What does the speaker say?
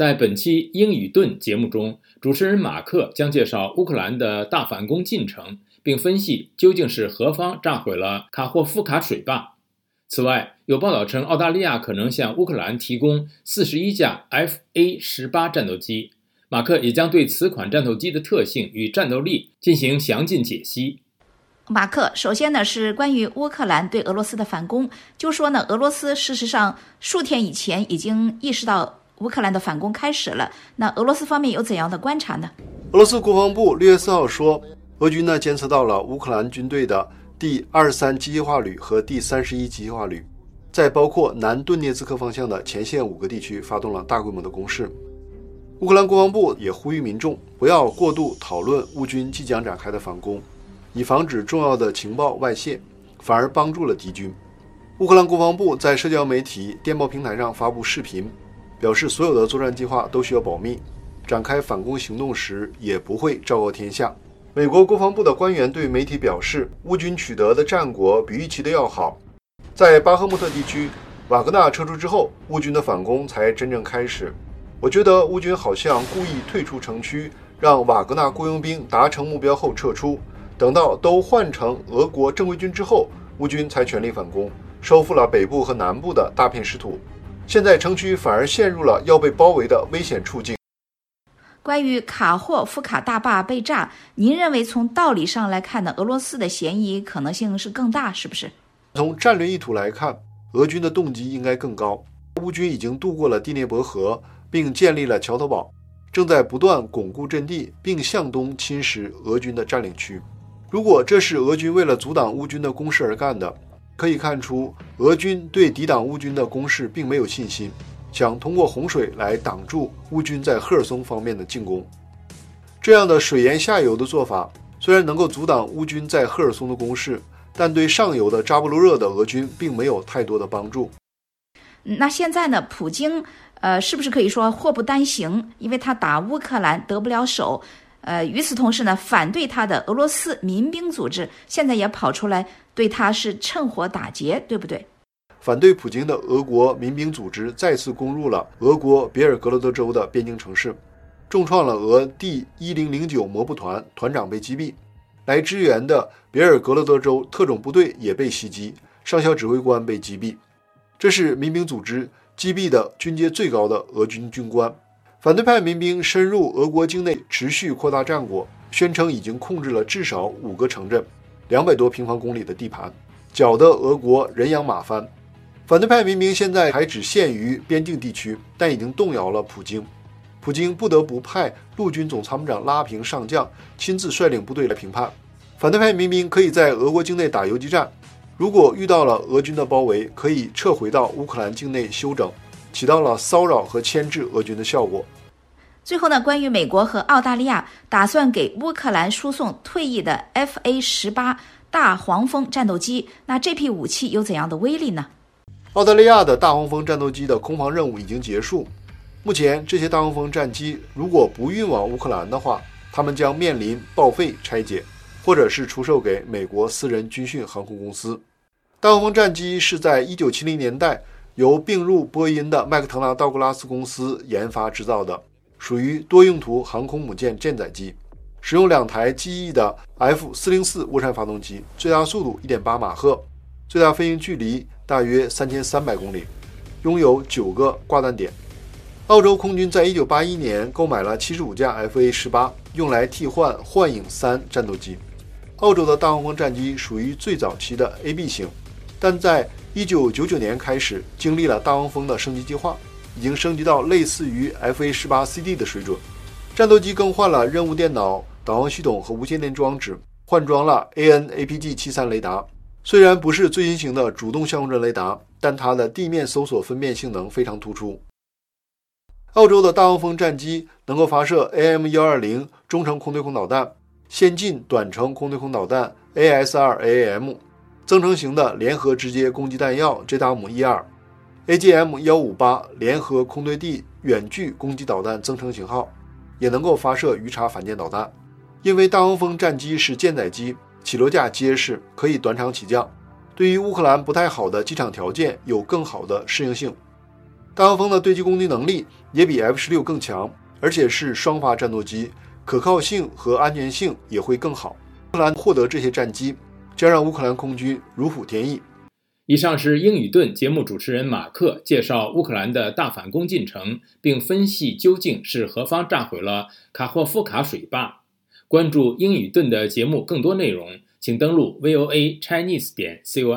在本期英语盾节目中，主持人马克将介绍乌克兰的大反攻进程，并分析究竟是何方炸毁了卡霍夫卡水坝。此外，有报道称澳大利亚可能向乌克兰提供四十一架 F/A 十八战斗机。马克也将对此款战斗机的特性与战斗力进行详尽解析。马克，首先呢是关于乌克兰对俄罗斯的反攻，就说呢，俄罗斯事实上数天以前已经意识到乌克兰的反攻开始了。那俄罗斯方面有怎样的观察呢？俄罗斯国防部六月四号说，俄军呢监测到了乌克兰军队的第二十三机械化旅和第三十一机械化旅，在包括南顿涅茨克方向的前线五个地区发动了大规模的攻势。乌克兰国防部也呼吁民众不要过度讨论乌军即将展开的反攻，以防止重要的情报外泄，反而帮助了敌军。乌克兰国防部在社交媒体电报平台上发布视频，表示所有的作战计划都需要保密，展开反攻行动时也不会昭告天下。美国国防部的官员对媒体表示，乌军取得的战果比预期的要好。在巴赫穆特地区，瓦格纳撤出之后，乌军的反攻才真正开始。我觉得乌军好像故意退出城区，让瓦格纳雇佣兵达成目标后撤出。等到都换成俄国正规军之后，乌军才全力反攻，收复了北部和南部的大片失土。现在城区反而陷入了要被包围的危险处境。关于卡霍夫卡大坝被炸，您认为从道理上来看呢？俄罗斯的嫌疑可能性是更大，是不是？从战略意图来看，俄军的动机应该更高。乌军已经渡过了第聂伯河。并建立了桥头堡，正在不断巩固阵地，并向东侵蚀俄军的占领区。如果这是俄军为了阻挡乌军的攻势而干的，可以看出俄军对抵挡乌军的攻势并没有信心，想通过洪水来挡住乌军在赫尔松方面的进攻。这样的水淹下游的做法虽然能够阻挡乌军在赫尔松的攻势，但对上游的扎波罗热的俄军并没有太多的帮助。那现在呢？普京。呃，是不是可以说祸不单行？因为他打乌克兰得不了手，呃，与此同时呢，反对他的俄罗斯民兵组织现在也跑出来对他是趁火打劫，对不对？反对普京的俄国民兵组织再次攻入了俄国别尔格罗德州的边境城市，重创了俄第一零零九摩步团团长被击毙，来支援的别尔格罗德州特种部队也被袭击，上校指挥官被击毙，这是民兵组织。击毙的军阶最高的俄军军官，反对派民兵深入俄国境内，持续扩大战果，宣称已经控制了至少五个城镇，两百多平方公里的地盘，搅得俄国人仰马翻。反对派民兵现在还只限于边境地区，但已经动摇了普京，普京不得不派陆军总参谋长拉平上将亲自率领部队来评判。反对派民兵可以在俄国境内打游击战。如果遇到了俄军的包围，可以撤回到乌克兰境内休整，起到了骚扰和牵制俄军的效果。最后呢，关于美国和澳大利亚打算给乌克兰输送退役的 F/A 十八大黄蜂战斗机，那这批武器有怎样的威力呢？澳大利亚的大黄蜂战斗机的空防任务已经结束，目前这些大黄蜂战机如果不运往乌克兰的话，他们将面临报废、拆解，或者是出售给美国私人军训航空公司。大黄蜂战机是在1970年代由并入波音的麦克特拉道格拉斯公司研发制造的，属于多用途航空母舰舰载机，使用两台机翼的 F404 涡扇发动机，最大速度1.8马赫，最大飞行距离大约3300公里，拥有九个挂弹点。澳洲空军在1981年购买了75架 FA-18，用来替换幻影3战斗机。澳洲的大黄蜂战机属于最早期的 AB 型。但在一九九九年开始，经历了大黄蜂的升级计划，已经升级到类似于 FA 十八 CD 的水准。战斗机更换了任务电脑、导航系统和无线电装置，换装了 AN/APG 七三雷达。虽然不是最新型的主动相控阵雷达，但它的地面搜索分辨性能非常突出。澳洲的大黄蜂战机能够发射 AM 幺二零中程空对空导弹、先进短程空对空导弹 AS-2AAM。增程型的联合直接攻击弹药 JDAM-12、AGM-158 联合空对地远距攻击导弹增程型号，也能够发射鱼叉反舰导弹。因为大黄蜂战机是舰载机，起落架结实，可以短场起降，对于乌克兰不太好的机场条件有更好的适应性。大黄蜂的对机攻击能力也比 F 十六更强，而且是双发战斗机，可靠性和安全性也会更好。乌克兰获得这些战机，将让乌克兰空军如虎添翼。以上是英语盾节目主持人马克介绍乌克兰的大反攻进程，并分析究竟是何方炸毁了卡霍夫卡水坝。关注英语盾的节目更多内容，请登录 voa chinese 点 com。